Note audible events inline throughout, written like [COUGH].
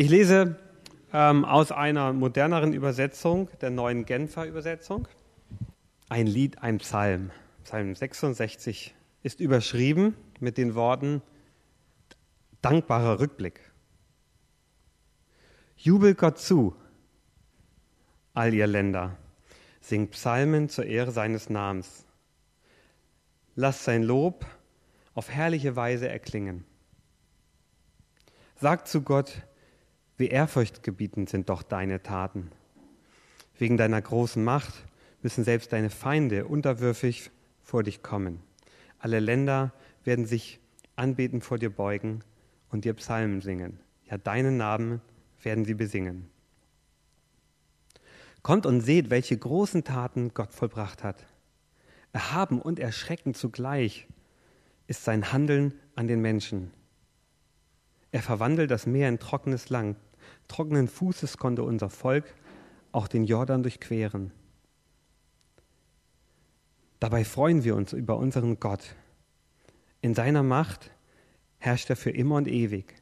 Ich lese ähm, aus einer moderneren Übersetzung, der neuen Genfer Übersetzung, ein Lied, ein Psalm. Psalm 66 ist überschrieben mit den Worten dankbarer Rückblick. Jubelt Gott zu, all ihr Länder, singt Psalmen zur Ehre seines Namens. Lasst sein Lob auf herrliche Weise erklingen. Sagt zu Gott, wie ehrfurchtgebietend sind doch deine Taten. Wegen deiner großen Macht müssen selbst deine Feinde unterwürfig vor dich kommen. Alle Länder werden sich anbeten vor dir beugen und dir Psalmen singen. Ja, deinen Namen werden sie besingen. Kommt und seht, welche großen Taten Gott vollbracht hat. Erhaben und erschreckend zugleich ist sein Handeln an den Menschen. Er verwandelt das Meer in trockenes Land, trockenen Fußes konnte unser Volk auch den Jordan durchqueren. Dabei freuen wir uns über unseren Gott. In seiner Macht herrscht er für immer und ewig.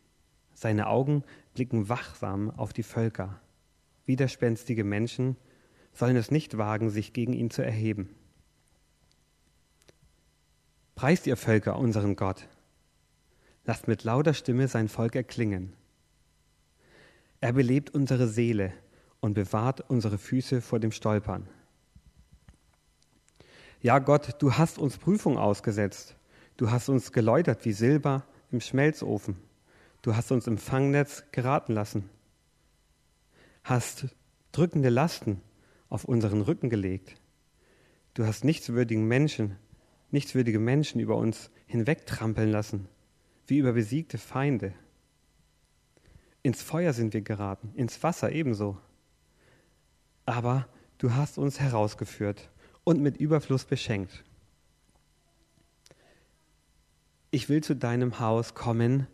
Seine Augen blicken wachsam auf die Völker. Widerspenstige Menschen sollen es nicht wagen, sich gegen ihn zu erheben. Preist ihr Völker unseren Gott. Lasst mit lauter Stimme sein Volk erklingen. Er belebt unsere Seele und bewahrt unsere Füße vor dem Stolpern. Ja, Gott, du hast uns Prüfung ausgesetzt. Du hast uns geläutert wie Silber im Schmelzofen. Du hast uns im Fangnetz geraten lassen. Hast drückende Lasten auf unseren Rücken gelegt. Du hast nichtswürdigen Menschen, nichtswürdige Menschen über uns hinwegtrampeln lassen, wie über besiegte Feinde. Ins Feuer sind wir geraten, ins Wasser ebenso. Aber du hast uns herausgeführt und mit Überfluss beschenkt. Ich will zu deinem Haus kommen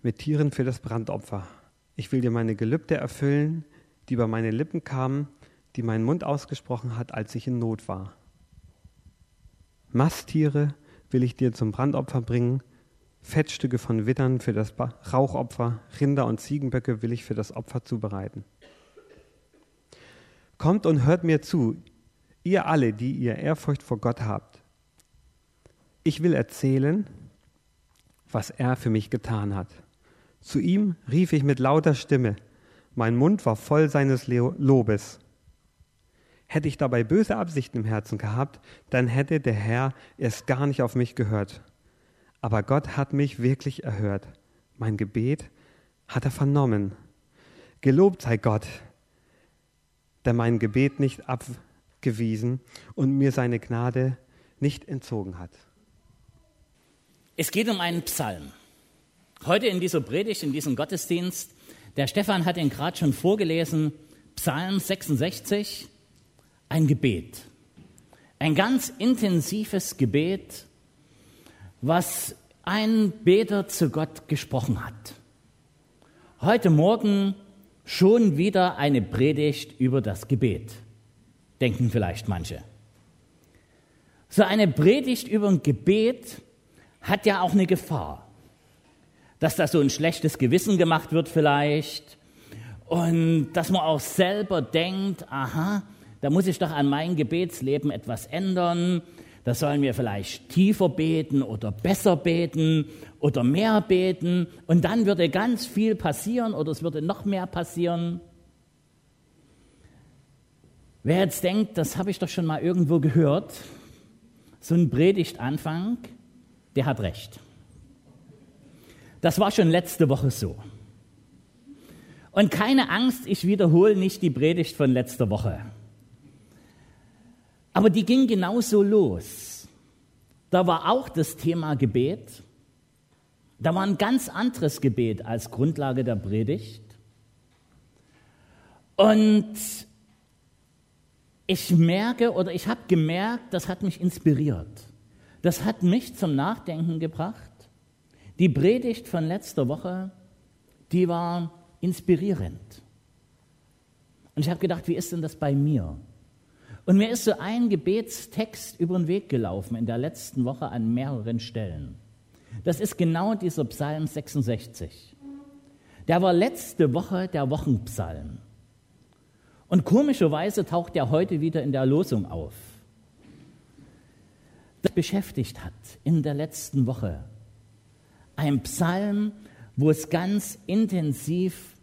mit Tieren für das Brandopfer. Ich will dir meine Gelübde erfüllen, die über meine Lippen kamen, die mein Mund ausgesprochen hat, als ich in Not war. Masttiere will ich dir zum Brandopfer bringen Fettstücke von Wittern für das Rauchopfer, Rinder und Ziegenböcke will ich für das Opfer zubereiten. Kommt und hört mir zu, ihr alle, die ihr Ehrfurcht vor Gott habt. Ich will erzählen, was er für mich getan hat. Zu ihm rief ich mit lauter Stimme, mein Mund war voll seines Lobes. Hätte ich dabei böse Absichten im Herzen gehabt, dann hätte der Herr erst gar nicht auf mich gehört. Aber Gott hat mich wirklich erhört. Mein Gebet hat er vernommen. Gelobt sei Gott, der mein Gebet nicht abgewiesen und mir seine Gnade nicht entzogen hat. Es geht um einen Psalm. Heute in dieser Predigt, in diesem Gottesdienst, der Stefan hat ihn gerade schon vorgelesen, Psalm 66, ein Gebet. Ein ganz intensives Gebet, was ein Beter zu Gott gesprochen hat. Heute Morgen schon wieder eine Predigt über das Gebet, denken vielleicht manche. So eine Predigt über ein Gebet hat ja auch eine Gefahr, dass da so ein schlechtes Gewissen gemacht wird vielleicht und dass man auch selber denkt, aha, da muss ich doch an mein Gebetsleben etwas ändern da sollen wir vielleicht tiefer beten oder besser beten oder mehr beten und dann würde ganz viel passieren oder es würde noch mehr passieren. Wer jetzt denkt, das habe ich doch schon mal irgendwo gehört, so ein Predigtanfang, der hat recht. Das war schon letzte Woche so. Und keine Angst, ich wiederhole nicht die Predigt von letzter Woche. Aber die ging genauso los. Da war auch das Thema Gebet. Da war ein ganz anderes Gebet als Grundlage der Predigt. Und ich merke oder ich habe gemerkt, das hat mich inspiriert. Das hat mich zum Nachdenken gebracht. Die Predigt von letzter Woche, die war inspirierend. Und ich habe gedacht, wie ist denn das bei mir? Und mir ist so ein Gebetstext über den Weg gelaufen in der letzten Woche an mehreren Stellen. Das ist genau dieser Psalm 66. der war letzte Woche der Wochenpsalm. Und komischerweise taucht er heute wieder in der Losung auf. Das beschäftigt hat in der letzten Woche. Ein Psalm, wo es ganz intensiv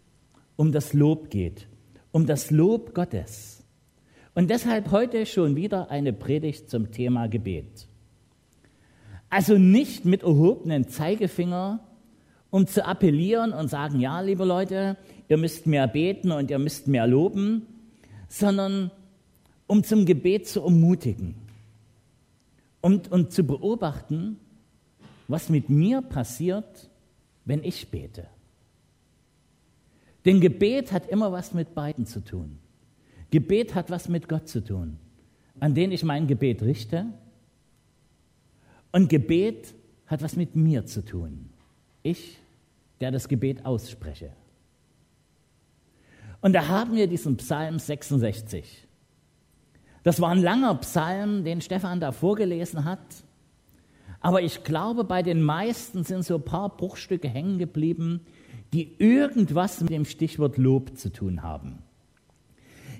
um das Lob geht, um das Lob Gottes. Und deshalb heute schon wieder eine Predigt zum Thema Gebet. Also nicht mit erhobenen Zeigefinger, um zu appellieren und sagen, ja, liebe Leute, ihr müsst mehr beten und ihr müsst mehr loben, sondern um zum Gebet zu ermutigen und, und zu beobachten, was mit mir passiert, wenn ich bete. Denn Gebet hat immer was mit beiden zu tun. Gebet hat was mit Gott zu tun, an den ich mein Gebet richte. Und Gebet hat was mit mir zu tun. Ich, der das Gebet ausspreche. Und da haben wir diesen Psalm 66. Das war ein langer Psalm, den Stefan da vorgelesen hat. Aber ich glaube, bei den meisten sind so ein paar Bruchstücke hängen geblieben, die irgendwas mit dem Stichwort Lob zu tun haben.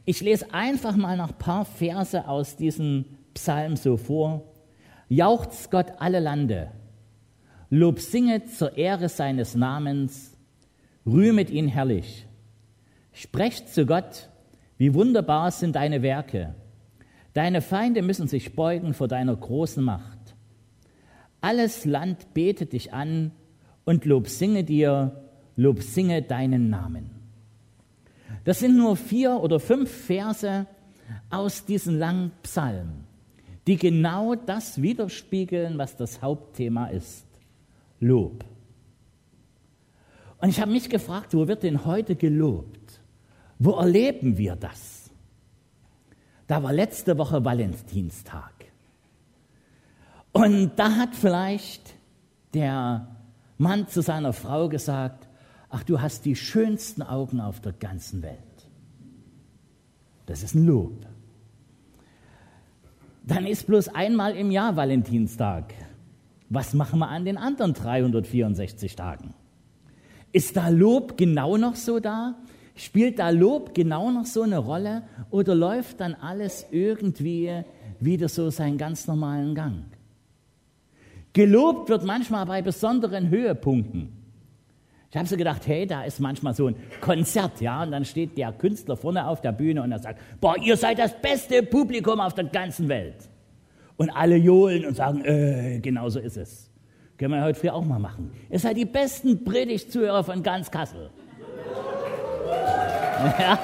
Ich lese einfach mal noch ein paar Verse aus diesem Psalm so vor. Jauchzt Gott alle Lande, Lob singet zur Ehre seines Namens, rühmet ihn herrlich. Sprecht zu Gott, wie wunderbar sind deine Werke. Deine Feinde müssen sich beugen vor deiner großen Macht. Alles Land betet dich an und Lob singe dir, Lob singe deinen Namen. Das sind nur vier oder fünf Verse aus diesem langen Psalm, die genau das widerspiegeln, was das Hauptthema ist. Lob. Und ich habe mich gefragt, wo wird denn heute gelobt? Wo erleben wir das? Da war letzte Woche Valentinstag. Und da hat vielleicht der Mann zu seiner Frau gesagt, ach du hast die schönsten Augen auf der ganzen Welt. Das ist ein Lob. Dann ist bloß einmal im Jahr Valentinstag. Was machen wir an den anderen 364 Tagen? Ist da Lob genau noch so da? Spielt da Lob genau noch so eine Rolle oder läuft dann alles irgendwie wieder so seinen ganz normalen Gang? Gelobt wird manchmal bei besonderen Höhepunkten. Ich habe so gedacht, hey, da ist manchmal so ein Konzert, ja, und dann steht der Künstler vorne auf der Bühne und er sagt, boah, ihr seid das beste Publikum auf der ganzen Welt. Und alle johlen und sagen, äh, genau so ist es. Können wir heute früh auch mal machen. Ihr seid die besten Predigtzuhörer von ganz Kassel. [LAUGHS] Ja.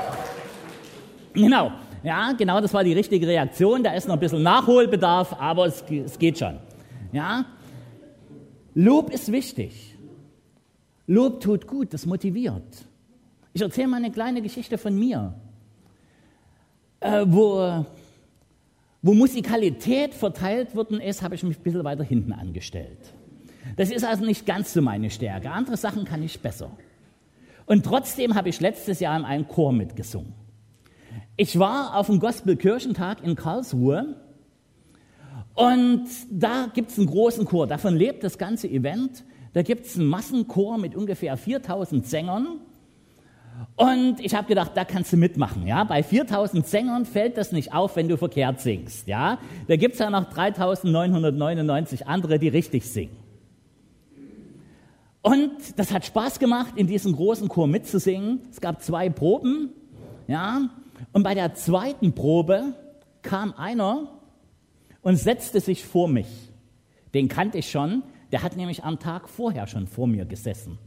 Genau, ja, genau, das war die richtige Reaktion. Da ist noch ein bisschen Nachholbedarf, aber es, es geht schon. Ja, Lob ist wichtig. Lob tut gut, das motiviert. Ich erzähle mal eine kleine Geschichte von mir, äh, wo, wo Musikalität verteilt worden ist, habe ich mich ein bisschen weiter hinten angestellt. Das ist also nicht ganz so meine Stärke. Andere Sachen kann ich besser. Und trotzdem habe ich letztes Jahr in einem Chor mitgesungen. Ich war auf dem Gospelkirchentag in Karlsruhe und da gibt es einen großen Chor. Davon lebt das ganze Event. Da gibt es einen Massenchor mit ungefähr 4000 Sängern. Und ich habe gedacht, da kannst du mitmachen. Ja? Bei 4000 Sängern fällt das nicht auf, wenn du verkehrt singst. Ja? Da gibt es ja noch 3999 andere, die richtig singen. Und das hat Spaß gemacht, in diesem großen Chor mitzusingen. Es gab zwei Proben, ja. Und bei der zweiten Probe kam einer und setzte sich vor mich. Den kannte ich schon. Der hat nämlich am Tag vorher schon vor mir gesessen.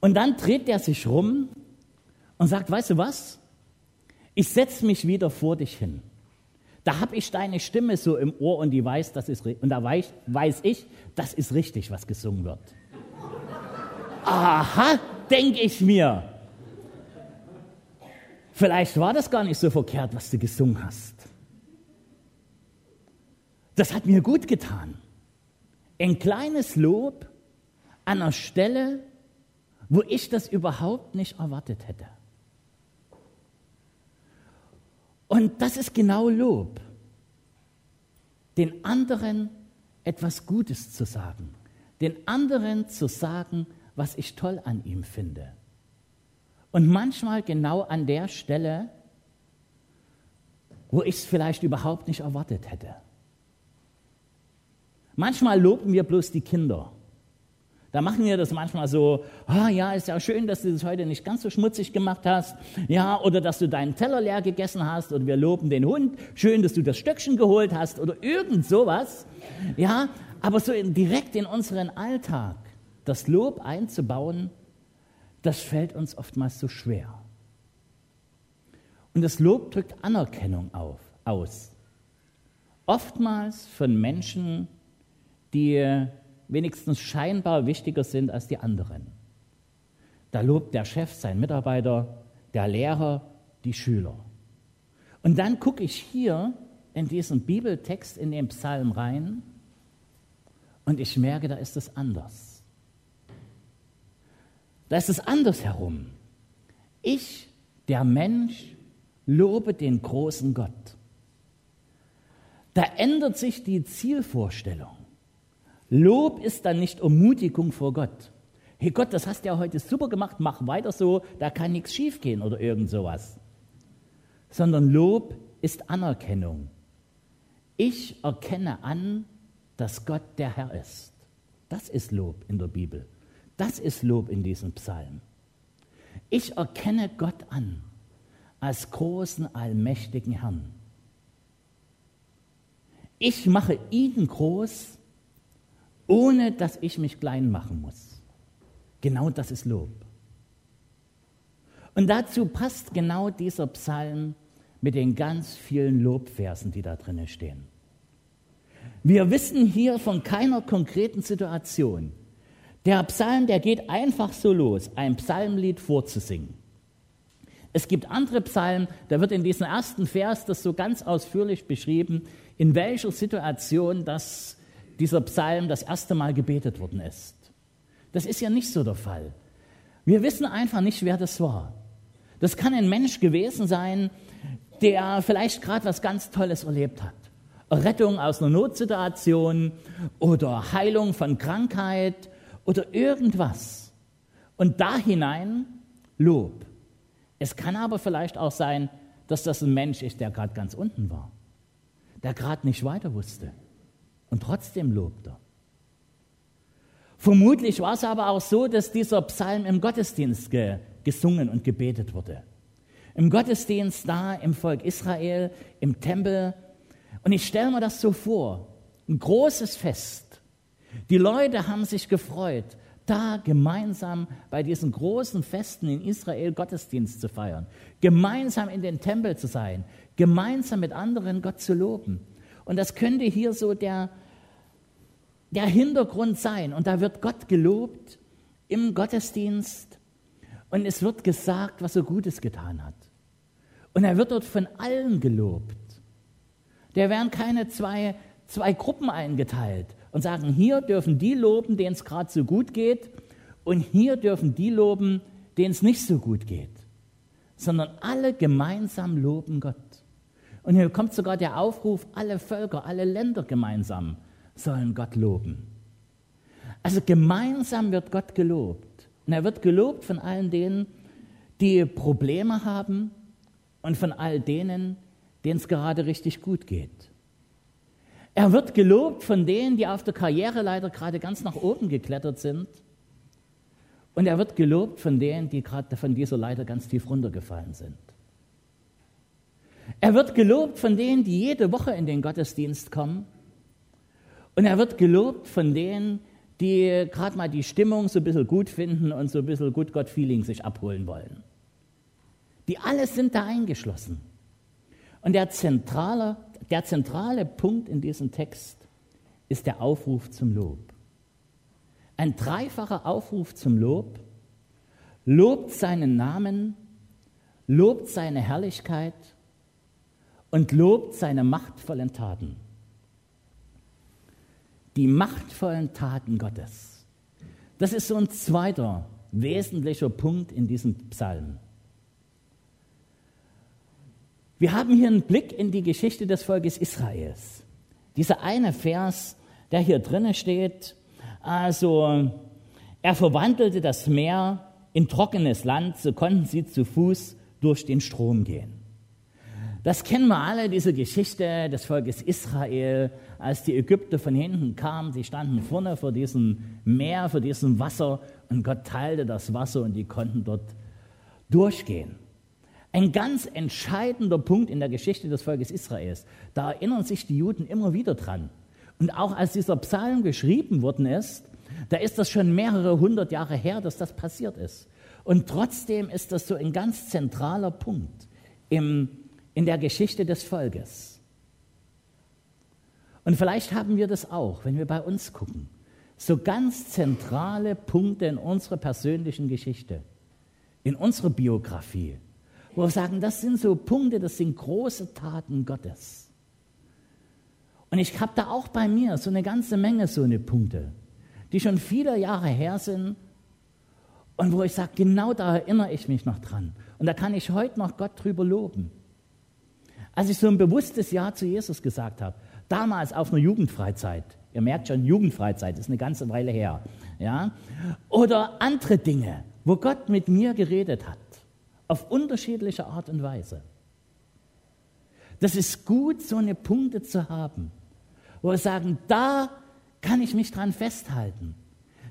Und dann dreht er sich rum und sagt, weißt du was? Ich setze mich wieder vor dich hin. Da habe ich deine Stimme so im Ohr und die weiß, das ist und da weiß, weiß ich, das ist richtig, was gesungen wird. Aha, denke ich mir. Vielleicht war das gar nicht so verkehrt, was du gesungen hast. Das hat mir gut getan. Ein kleines Lob an einer Stelle, wo ich das überhaupt nicht erwartet hätte. Und das ist genau Lob. Den anderen etwas Gutes zu sagen. Den anderen zu sagen, was ich toll an ihm finde. Und manchmal genau an der Stelle, wo ich es vielleicht überhaupt nicht erwartet hätte. Manchmal loben wir bloß die Kinder. Da machen wir das manchmal so, ah ja, ist ja schön, dass du das heute nicht ganz so schmutzig gemacht hast, ja, oder dass du deinen Teller leer gegessen hast, oder wir loben den Hund, schön, dass du das Stöckchen geholt hast, oder irgend sowas, ja, aber so direkt in unseren Alltag das Lob einzubauen, das fällt uns oftmals so schwer. Und das Lob drückt Anerkennung auf, aus. Oftmals von Menschen, die wenigstens scheinbar wichtiger sind als die anderen. Da lobt der Chef seinen Mitarbeiter, der Lehrer die Schüler. Und dann gucke ich hier in diesen Bibeltext in den Psalm rein und ich merke, da ist es anders. Da ist es andersherum. Ich, der Mensch, lobe den großen Gott. Da ändert sich die Zielvorstellung. Lob ist dann nicht Ermutigung vor Gott. Hey Gott, das hast du ja heute super gemacht, mach weiter so, da kann nichts schiefgehen oder irgend sowas. Sondern Lob ist Anerkennung. Ich erkenne an, dass Gott der Herr ist. Das ist Lob in der Bibel. Das ist Lob in diesem Psalm. Ich erkenne Gott an als großen, allmächtigen Herrn. Ich mache ihn groß ohne dass ich mich klein machen muss. Genau das ist Lob. Und dazu passt genau dieser Psalm mit den ganz vielen Lobversen, die da drinnen stehen. Wir wissen hier von keiner konkreten Situation. Der Psalm, der geht einfach so los, ein Psalmlied vorzusingen. Es gibt andere Psalmen, da wird in diesem ersten Vers das so ganz ausführlich beschrieben, in welcher Situation das dieser Psalm das erste Mal gebetet worden ist. Das ist ja nicht so der Fall. Wir wissen einfach nicht, wer das war. Das kann ein Mensch gewesen sein, der vielleicht gerade was ganz Tolles erlebt hat. Rettung aus einer Notsituation oder Heilung von Krankheit oder irgendwas. Und da hinein Lob. Es kann aber vielleicht auch sein, dass das ein Mensch ist, der gerade ganz unten war, der gerade nicht weiter wusste und trotzdem lobt er. Vermutlich war es aber auch so, dass dieser Psalm im Gottesdienst ge gesungen und gebetet wurde. Im Gottesdienst da im Volk Israel, im Tempel. Und ich stelle mir das so vor, ein großes Fest. Die Leute haben sich gefreut, da gemeinsam bei diesen großen Festen in Israel Gottesdienst zu feiern, gemeinsam in den Tempel zu sein, gemeinsam mit anderen Gott zu loben. Und das könnte hier so der, der Hintergrund sein. Und da wird Gott gelobt im Gottesdienst und es wird gesagt, was er Gutes getan hat. Und er wird dort von allen gelobt. Da werden keine zwei, zwei Gruppen eingeteilt und sagen, hier dürfen die loben, denen es gerade so gut geht, und hier dürfen die loben, denen es nicht so gut geht, sondern alle gemeinsam loben Gott. Und hier kommt sogar der Aufruf, alle Völker, alle Länder gemeinsam sollen Gott loben. Also gemeinsam wird Gott gelobt. Und er wird gelobt von allen denen, die Probleme haben und von all denen, denen es gerade richtig gut geht. Er wird gelobt von denen, die auf der Karriereleiter gerade ganz nach oben geklettert sind. Und er wird gelobt von denen, die gerade von dieser Leiter ganz tief runtergefallen sind. Er wird gelobt von denen, die jede Woche in den Gottesdienst kommen und er wird gelobt von denen, die gerade mal die Stimmung so ein bisschen gut finden und so ein bisschen Good God Feeling sich abholen wollen. Die alle sind da eingeschlossen. Und der zentrale, der zentrale Punkt in diesem Text ist der Aufruf zum Lob. Ein dreifacher Aufruf zum Lob. Lobt seinen Namen, lobt seine Herrlichkeit und lobt seine machtvollen Taten die machtvollen Taten Gottes. Das ist so ein zweiter wesentlicher Punkt in diesem Psalm. Wir haben hier einen Blick in die Geschichte des Volkes Israels. Dieser eine Vers, der hier drinnen steht, also Er verwandelte das Meer in trockenes Land, so konnten sie zu Fuß durch den Strom gehen. Das kennen wir alle, diese Geschichte des Volkes Israel, als die Ägypter von hinten kamen, sie standen vorne vor diesem Meer, vor diesem Wasser und Gott teilte das Wasser und die konnten dort durchgehen. Ein ganz entscheidender Punkt in der Geschichte des Volkes Israels. Da erinnern sich die Juden immer wieder dran. Und auch als dieser Psalm geschrieben worden ist, da ist das schon mehrere hundert Jahre her, dass das passiert ist. Und trotzdem ist das so ein ganz zentraler Punkt im, in der Geschichte des Volkes. Und vielleicht haben wir das auch, wenn wir bei uns gucken. So ganz zentrale Punkte in unserer persönlichen Geschichte, in unserer Biografie, wo wir sagen, das sind so Punkte, das sind große Taten Gottes. Und ich habe da auch bei mir so eine ganze Menge so eine Punkte, die schon viele Jahre her sind und wo ich sage, genau da erinnere ich mich noch dran. Und da kann ich heute noch Gott drüber loben. Als ich so ein bewusstes Ja zu Jesus gesagt habe, damals auf einer Jugendfreizeit, ihr merkt schon, Jugendfreizeit ist eine ganze Weile her, ja, oder andere Dinge, wo Gott mit mir geredet hat, auf unterschiedliche Art und Weise. Das ist gut, so eine Punkte zu haben, wo wir sagen, da kann ich mich dran festhalten.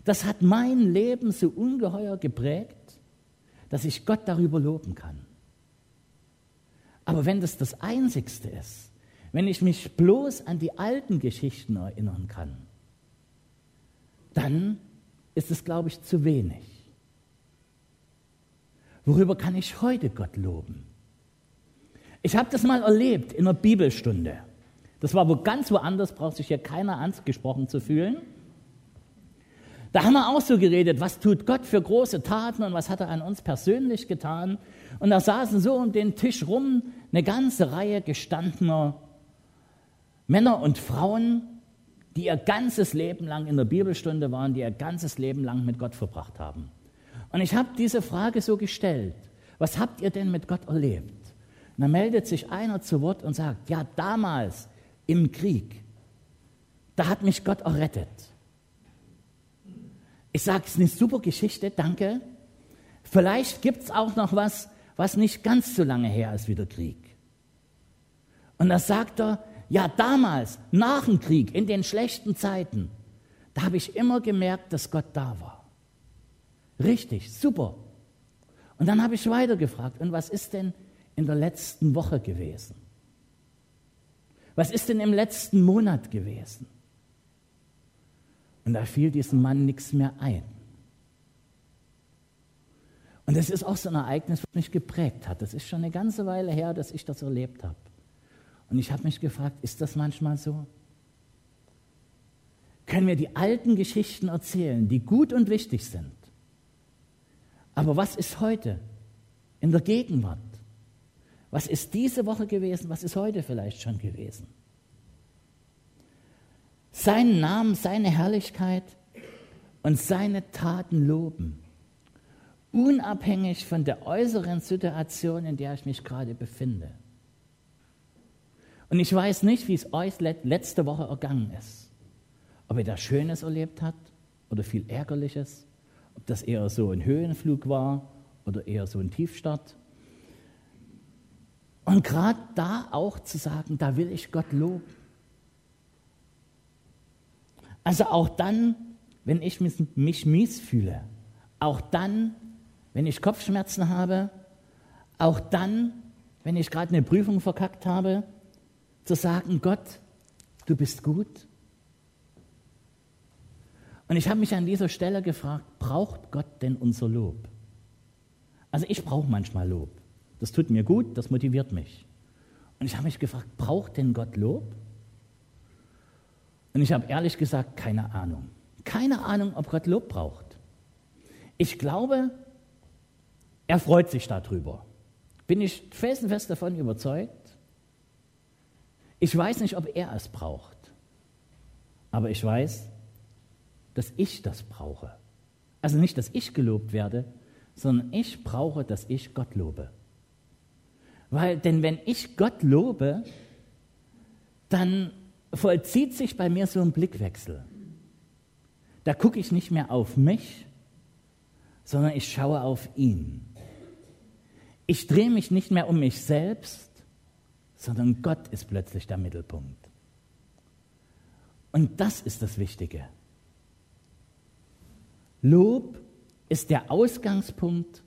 Das hat mein Leben so ungeheuer geprägt, dass ich Gott darüber loben kann. Aber wenn das das Einzigste ist, wenn ich mich bloß an die alten Geschichten erinnern kann, dann ist es, glaube ich, zu wenig. Worüber kann ich heute Gott loben? Ich habe das mal erlebt in einer Bibelstunde. Das war wo ganz woanders, braucht sich hier keiner angesprochen zu fühlen. Da haben wir auch so geredet, was tut Gott für große Taten und was hat er an uns persönlich getan. Und da saßen so um den Tisch rum eine ganze Reihe gestandener Männer und Frauen, die ihr ganzes Leben lang in der Bibelstunde waren, die ihr ganzes Leben lang mit Gott verbracht haben. Und ich habe diese Frage so gestellt, was habt ihr denn mit Gott erlebt? Und da meldet sich einer zu Wort und sagt, ja damals im Krieg, da hat mich Gott errettet. Ich sage, es ist eine super Geschichte, danke. Vielleicht gibt es auch noch was, was nicht ganz so lange her ist wie der Krieg. Und da sagt er, ja damals, nach dem Krieg, in den schlechten Zeiten, da habe ich immer gemerkt, dass Gott da war. Richtig, super. Und dann habe ich weiter gefragt, und was ist denn in der letzten Woche gewesen? Was ist denn im letzten Monat gewesen? Und da fiel diesem Mann nichts mehr ein. Und das ist auch so ein Ereignis, was mich geprägt hat. Das ist schon eine ganze Weile her, dass ich das erlebt habe. Und ich habe mich gefragt, ist das manchmal so? Können wir die alten Geschichten erzählen, die gut und wichtig sind? Aber was ist heute in der Gegenwart? Was ist diese Woche gewesen? Was ist heute vielleicht schon gewesen? Seinen Namen, seine Herrlichkeit und seine Taten loben, unabhängig von der äußeren Situation, in der ich mich gerade befinde. Und ich weiß nicht, wie es euch letzte Woche ergangen ist. Ob ihr da Schönes erlebt habt oder viel Ärgerliches, ob das eher so ein Höhenflug war oder eher so ein Tiefstart. Und gerade da auch zu sagen, da will ich Gott loben. Also auch dann, wenn ich mich mies fühle, auch dann, wenn ich Kopfschmerzen habe, auch dann, wenn ich gerade eine Prüfung verkackt habe, zu sagen, Gott, du bist gut. Und ich habe mich an dieser Stelle gefragt, braucht Gott denn unser Lob? Also ich brauche manchmal Lob. Das tut mir gut, das motiviert mich. Und ich habe mich gefragt, braucht denn Gott Lob? Und ich habe ehrlich gesagt keine Ahnung. Keine Ahnung, ob Gott Lob braucht. Ich glaube, er freut sich darüber. Bin ich felsenfest davon überzeugt. Ich weiß nicht, ob er es braucht. Aber ich weiß, dass ich das brauche. Also nicht, dass ich gelobt werde, sondern ich brauche, dass ich Gott lobe. Weil, denn wenn ich Gott lobe, dann vollzieht sich bei mir so ein Blickwechsel. Da gucke ich nicht mehr auf mich sondern ich schaue auf ihn. Ich drehe mich nicht mehr um mich selbst, sondern Gott ist plötzlich der Mittelpunkt. Und das ist das Wichtige. Lob ist der Ausgangspunkt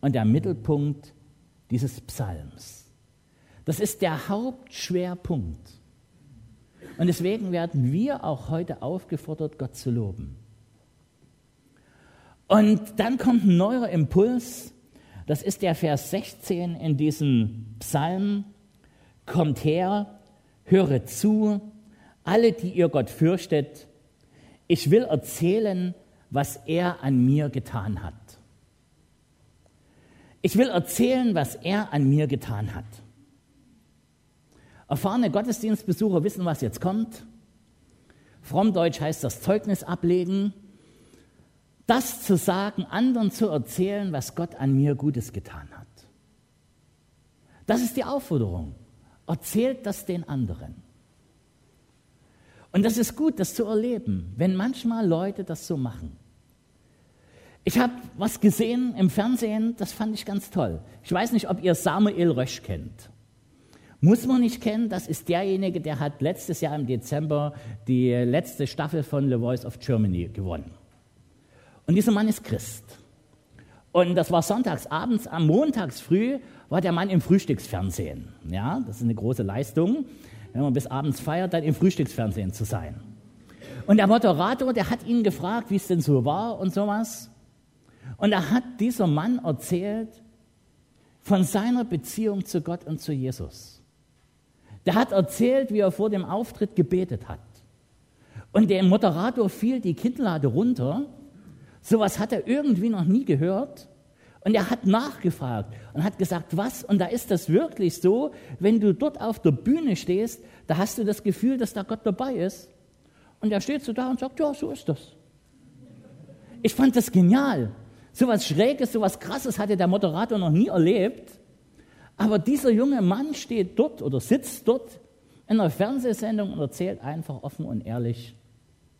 und der Mittelpunkt dieses Psalms. Das ist der Hauptschwerpunkt. Und deswegen werden wir auch heute aufgefordert, Gott zu loben. Und dann kommt ein neuer Impuls, das ist der Vers 16 in diesem Psalm. Kommt her, höre zu, alle, die ihr Gott fürchtet. Ich will erzählen, was er an mir getan hat. Ich will erzählen, was er an mir getan hat. Erfahrene Gottesdienstbesucher wissen, was jetzt kommt. Frommdeutsch heißt das Zeugnis ablegen. Das zu sagen, anderen zu erzählen, was Gott an mir Gutes getan hat. Das ist die Aufforderung. Erzählt das den anderen. Und das ist gut, das zu erleben, wenn manchmal Leute das so machen. Ich habe was gesehen im Fernsehen, das fand ich ganz toll. Ich weiß nicht, ob ihr Samuel Rösch kennt. Muss man nicht kennen, das ist derjenige, der hat letztes Jahr im Dezember die letzte Staffel von The Voice of Germany gewonnen. Und dieser Mann ist Christ. Und das war sonntags abends, am montags früh war der Mann im Frühstücksfernsehen. Ja, das ist eine große Leistung, wenn man bis abends feiert, dann im Frühstücksfernsehen zu sein. Und der Moderator, der hat ihn gefragt, wie es denn so war und sowas. Und da hat dieser Mann erzählt von seiner Beziehung zu Gott und zu Jesus. Der hat erzählt, wie er vor dem Auftritt gebetet hat. Und dem Moderator fiel die Kinnlade runter. Sowas hat er irgendwie noch nie gehört. Und er hat nachgefragt und hat gesagt, was? Und da ist das wirklich so, wenn du dort auf der Bühne stehst, da hast du das Gefühl, dass da Gott dabei ist. Und er steht so da und sagt, ja, so ist das. Ich fand das genial. So was Schräges, so was Krasses hatte der Moderator noch nie erlebt. Aber dieser junge Mann steht dort oder sitzt dort in einer Fernsehsendung und erzählt einfach offen und ehrlich,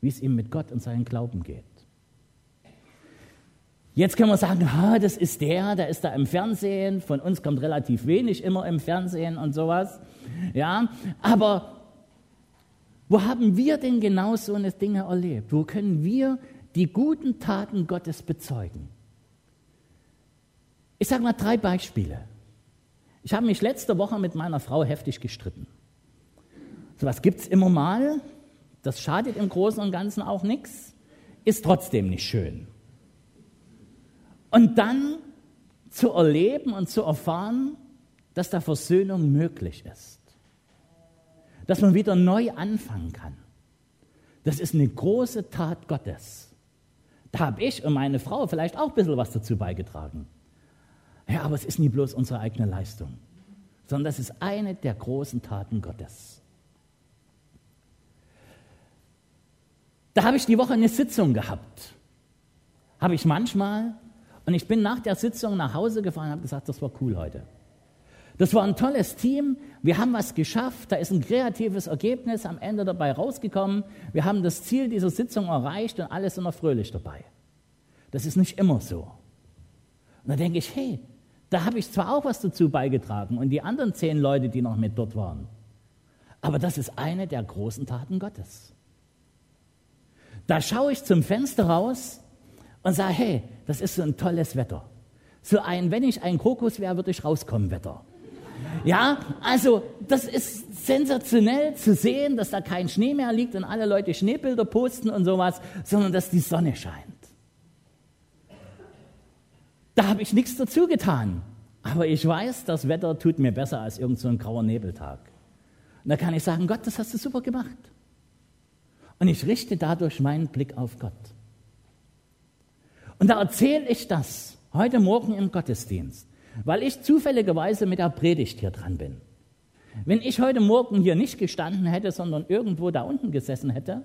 wie es ihm mit Gott und seinem Glauben geht. Jetzt können wir sagen, ha, das ist der, der ist da im Fernsehen, von uns kommt relativ wenig immer im Fernsehen und sowas. Ja, aber wo haben wir denn genau so eine Dinge erlebt? Wo können wir die guten Taten Gottes bezeugen? Ich sage mal drei Beispiele. Ich habe mich letzte Woche mit meiner Frau heftig gestritten. So was gibt es immer mal. Das schadet im Großen und Ganzen auch nichts, ist trotzdem nicht schön. Und dann zu erleben und zu erfahren, dass da Versöhnung möglich ist. Dass man wieder neu anfangen kann. Das ist eine große Tat Gottes. Da habe ich und meine Frau vielleicht auch ein bisschen was dazu beigetragen. Ja, aber es ist nie bloß unsere eigene Leistung, sondern das ist eine der großen Taten Gottes. Da habe ich die Woche eine Sitzung gehabt. Habe ich manchmal. Und ich bin nach der Sitzung nach Hause gefahren und habe gesagt, das war cool heute. Das war ein tolles Team. Wir haben was geschafft. Da ist ein kreatives Ergebnis am Ende dabei rausgekommen. Wir haben das Ziel dieser Sitzung erreicht und alle sind noch fröhlich dabei. Das ist nicht immer so. Und da denke ich, hey, da habe ich zwar auch was dazu beigetragen und die anderen zehn Leute, die noch mit dort waren. Aber das ist eine der großen Taten Gottes. Da schaue ich zum Fenster raus und sage, hey, das ist so ein tolles Wetter. So ein, wenn ich ein Krokus wäre, würde ich rauskommen, Wetter. Ja, also das ist sensationell zu sehen, dass da kein Schnee mehr liegt und alle Leute Schneebilder posten und sowas, sondern dass die Sonne scheint. Da habe ich nichts dazu getan. Aber ich weiß, das Wetter tut mir besser als irgendein so grauer Nebeltag. Und da kann ich sagen, Gott, das hast du super gemacht. Und ich richte dadurch meinen Blick auf Gott. Und da erzähle ich das heute Morgen im Gottesdienst, weil ich zufälligerweise mit der Predigt hier dran bin. Wenn ich heute Morgen hier nicht gestanden hätte, sondern irgendwo da unten gesessen hätte,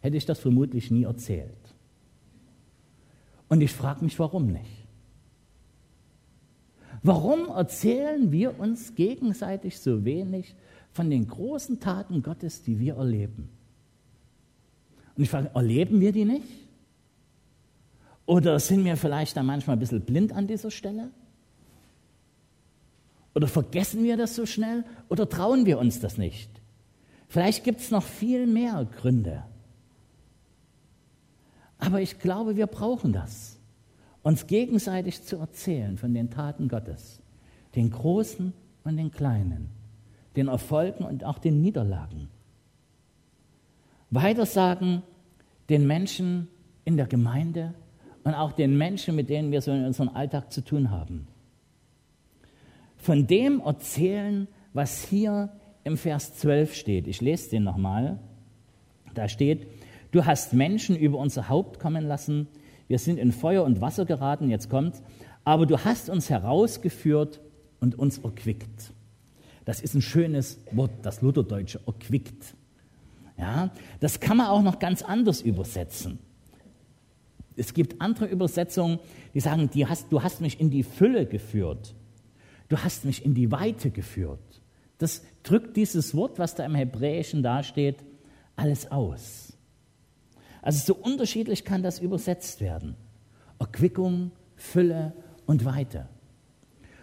hätte ich das vermutlich nie erzählt. Und ich frage mich, warum nicht. Warum erzählen wir uns gegenseitig so wenig von den großen Taten Gottes, die wir erleben? Und ich frage, erleben wir die nicht? Oder sind wir vielleicht dann manchmal ein bisschen blind an dieser Stelle? Oder vergessen wir das so schnell? Oder trauen wir uns das nicht? Vielleicht gibt es noch viel mehr Gründe. Aber ich glaube, wir brauchen das, uns gegenseitig zu erzählen von den Taten Gottes, den großen und den kleinen, den Erfolgen und auch den Niederlagen. Weitersagen den Menschen in der Gemeinde und auch den Menschen, mit denen wir so in unserem Alltag zu tun haben. Von dem erzählen, was hier im Vers 12 steht. Ich lese den nochmal. Da steht, du hast Menschen über unser Haupt kommen lassen, wir sind in Feuer und Wasser geraten, jetzt kommt, aber du hast uns herausgeführt und uns erquickt. Das ist ein schönes Wort, das Lutherdeutsche, erquickt. Ja, das kann man auch noch ganz anders übersetzen. Es gibt andere Übersetzungen, die sagen, die hast, du hast mich in die Fülle geführt. Du hast mich in die Weite geführt. Das drückt dieses Wort, was da im Hebräischen dasteht, alles aus. Also so unterschiedlich kann das übersetzt werden. Erquickung, Fülle und Weite.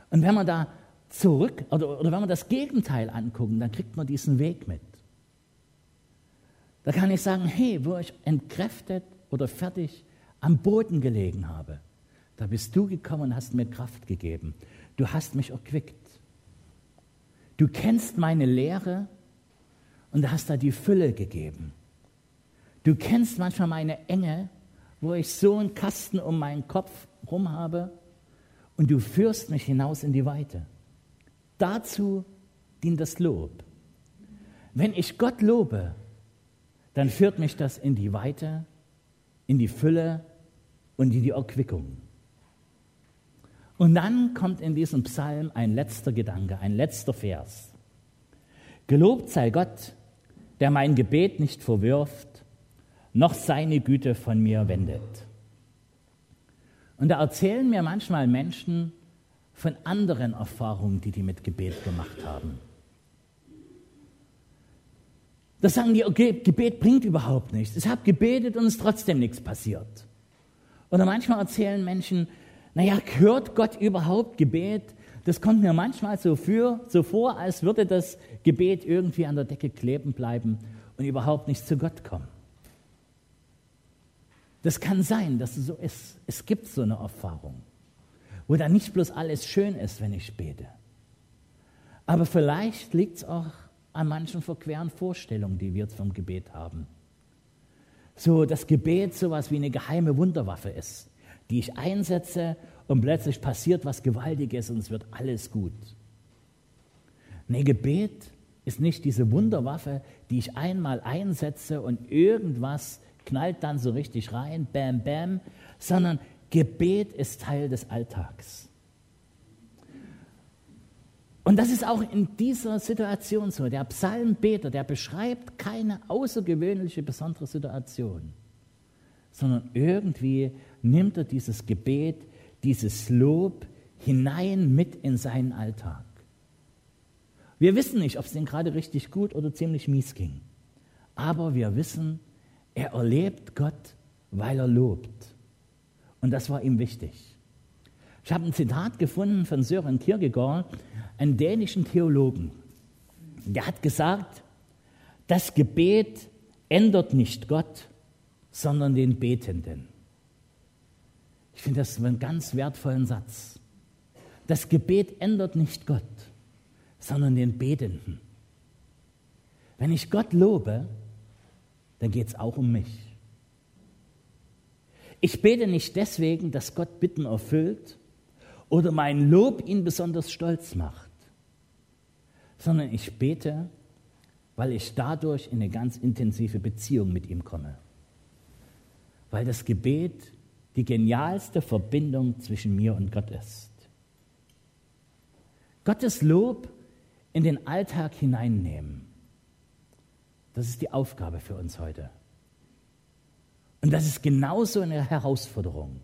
Und wenn man da zurück, oder, oder wenn wir das Gegenteil angucken, dann kriegt man diesen Weg mit. Da kann ich sagen, hey, wo ich entkräftet oder fertig am Boden gelegen habe, da bist du gekommen und hast mir Kraft gegeben. Du hast mich erquickt. Du kennst meine Lehre und hast da die Fülle gegeben. Du kennst manchmal meine Enge, wo ich so einen Kasten um meinen Kopf rum habe und du führst mich hinaus in die Weite. Dazu dient das Lob. Wenn ich Gott lobe, dann führt mich das in die Weite, in die Fülle und in die Erquickung. Und dann kommt in diesem Psalm ein letzter Gedanke, ein letzter Vers. Gelobt sei Gott, der mein Gebet nicht verwirft, noch seine Güte von mir wendet. Und da erzählen mir manchmal Menschen von anderen Erfahrungen, die die mit Gebet gemacht haben. Da sagen die, okay, Gebet bringt überhaupt nichts. Ich habe gebetet und es ist trotzdem nichts passiert. Oder manchmal erzählen Menschen, naja, hört Gott überhaupt Gebet? Das kommt mir manchmal so, für, so vor, als würde das Gebet irgendwie an der Decke kleben bleiben und überhaupt nicht zu Gott kommen. Das kann sein, dass es so ist. Es gibt so eine Erfahrung, wo dann nicht bloß alles schön ist, wenn ich bete. Aber vielleicht liegt es auch an manchen verqueren Vorstellungen, die wir vom Gebet haben. So, das Gebet so was wie eine geheime Wunderwaffe ist, die ich einsetze und plötzlich passiert was Gewaltiges und es wird alles gut. Nee, Gebet ist nicht diese Wunderwaffe, die ich einmal einsetze und irgendwas knallt dann so richtig rein, bam, bam, sondern Gebet ist Teil des Alltags. Und das ist auch in dieser Situation so. Der Psalmbeter, der beschreibt keine außergewöhnliche, besondere Situation, sondern irgendwie nimmt er dieses Gebet, dieses Lob hinein mit in seinen Alltag. Wir wissen nicht, ob es ihm gerade richtig gut oder ziemlich mies ging. Aber wir wissen, er erlebt Gott, weil er lobt. Und das war ihm wichtig. Ich habe ein Zitat gefunden von Sören Kierkegaard, einem dänischen Theologen. Der hat gesagt, das Gebet ändert nicht Gott, sondern den Betenden. Ich finde das einen ganz wertvollen Satz. Das Gebet ändert nicht Gott, sondern den Betenden. Wenn ich Gott lobe, dann geht es auch um mich. Ich bete nicht deswegen, dass Gott Bitten erfüllt, oder mein Lob ihn besonders stolz macht, sondern ich bete, weil ich dadurch in eine ganz intensive Beziehung mit ihm komme. Weil das Gebet die genialste Verbindung zwischen mir und Gott ist. Gottes Lob in den Alltag hineinnehmen. Das ist die Aufgabe für uns heute. Und das ist genauso eine Herausforderung.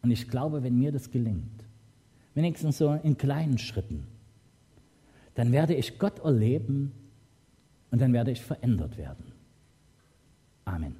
Und ich glaube, wenn mir das gelingt, wenigstens so in kleinen Schritten, dann werde ich Gott erleben und dann werde ich verändert werden. Amen.